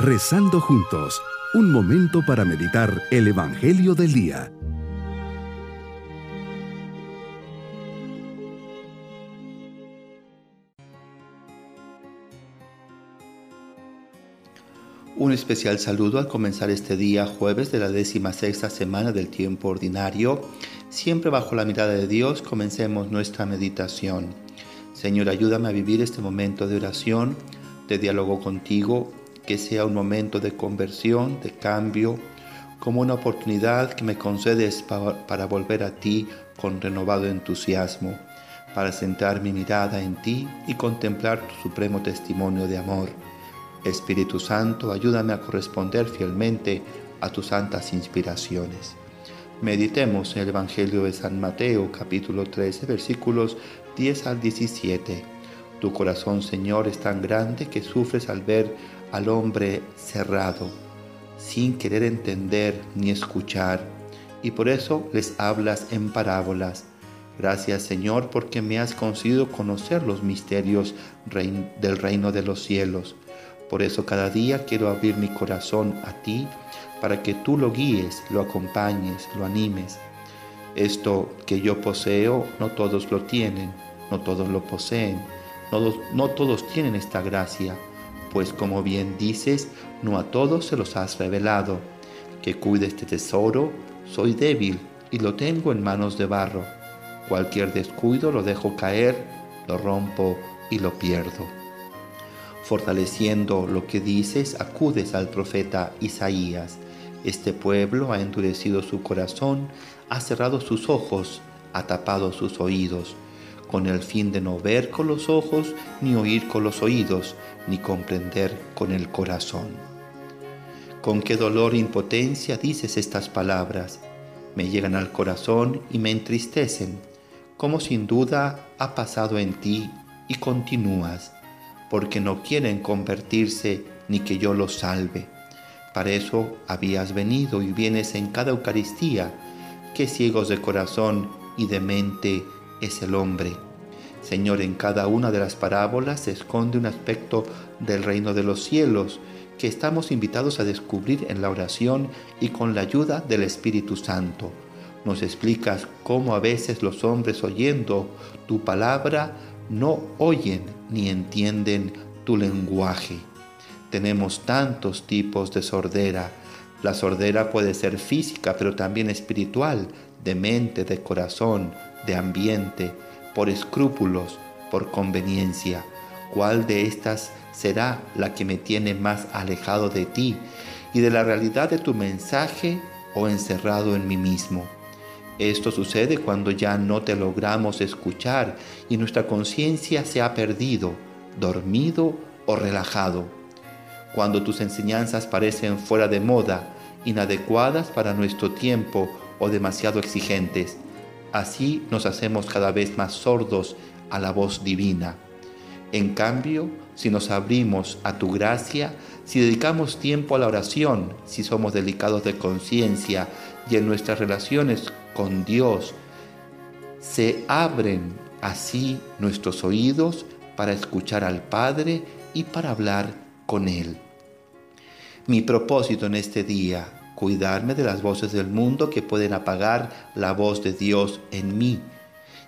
Rezando juntos, un momento para meditar el Evangelio del Día. Un especial saludo al comenzar este día jueves de la décima sexta semana del tiempo ordinario. Siempre bajo la mirada de Dios comencemos nuestra meditación. Señor, ayúdame a vivir este momento de oración, de diálogo contigo que sea un momento de conversión, de cambio, como una oportunidad que me concedes para, volver a ti con renovado entusiasmo, para centrar mi mirada en ti y contemplar tu supremo testimonio de amor. Espíritu Santo, ayúdame a corresponder fielmente a tus santas inspiraciones. Meditemos en el Evangelio de San Mateo capítulo 13 versículos 10 al 17. Tu corazón, Señor, es tan grande que sufres al ver al hombre cerrado, sin querer entender ni escuchar, y por eso les hablas en parábolas. Gracias Señor porque me has concedido conocer los misterios del reino de los cielos. Por eso cada día quiero abrir mi corazón a ti para que tú lo guíes, lo acompañes, lo animes. Esto que yo poseo, no todos lo tienen, no todos lo poseen, no, no todos tienen esta gracia pues como bien dices, no a todos se los has revelado. Que cuide este tesoro, soy débil y lo tengo en manos de barro. Cualquier descuido lo dejo caer, lo rompo y lo pierdo. Fortaleciendo lo que dices, acudes al profeta Isaías. Este pueblo ha endurecido su corazón, ha cerrado sus ojos, ha tapado sus oídos con el fin de no ver con los ojos, ni oír con los oídos, ni comprender con el corazón. Con qué dolor e impotencia dices estas palabras, me llegan al corazón y me entristecen, como sin duda ha pasado en ti y continúas, porque no quieren convertirse ni que yo los salve. Para eso habías venido y vienes en cada Eucaristía, que ciegos de corazón y de mente es el hombre. Señor, en cada una de las parábolas se esconde un aspecto del reino de los cielos que estamos invitados a descubrir en la oración y con la ayuda del Espíritu Santo. Nos explicas cómo a veces los hombres oyendo tu palabra no oyen ni entienden tu lenguaje. Tenemos tantos tipos de sordera. La sordera puede ser física, pero también espiritual, de mente, de corazón, de ambiente, por escrúpulos, por conveniencia. ¿Cuál de estas será la que me tiene más alejado de ti y de la realidad de tu mensaje o encerrado en mí mismo? Esto sucede cuando ya no te logramos escuchar y nuestra conciencia se ha perdido, dormido o relajado. Cuando tus enseñanzas parecen fuera de moda, inadecuadas para nuestro tiempo o demasiado exigentes Así nos hacemos cada vez más sordos a la voz divina. En cambio, si nos abrimos a tu gracia, si dedicamos tiempo a la oración, si somos delicados de conciencia y en nuestras relaciones con Dios, se abren así nuestros oídos para escuchar al Padre y para hablar con Él. Mi propósito en este día cuidarme de las voces del mundo que pueden apagar la voz de Dios en mí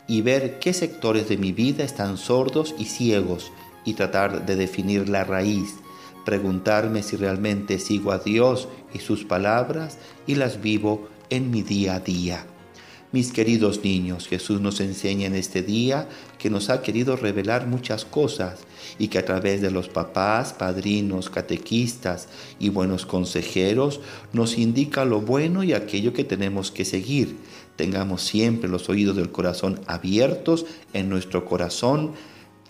y ver qué sectores de mi vida están sordos y ciegos y tratar de definir la raíz, preguntarme si realmente sigo a Dios y sus palabras y las vivo en mi día a día. Mis queridos niños, Jesús nos enseña en este día que nos ha querido revelar muchas cosas y que a través de los papás, padrinos, catequistas y buenos consejeros nos indica lo bueno y aquello que tenemos que seguir. Tengamos siempre los oídos del corazón abiertos en nuestro corazón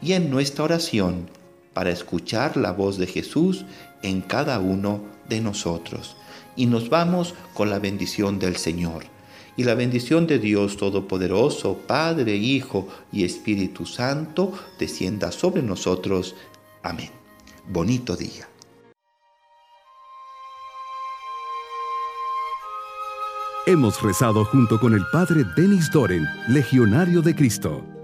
y en nuestra oración para escuchar la voz de Jesús en cada uno de nosotros. Y nos vamos con la bendición del Señor y la bendición de Dios Todopoderoso, Padre, Hijo y Espíritu Santo, descienda sobre nosotros. Amén. Bonito día. Hemos rezado junto con el Padre Denis Doren, Legionario de Cristo.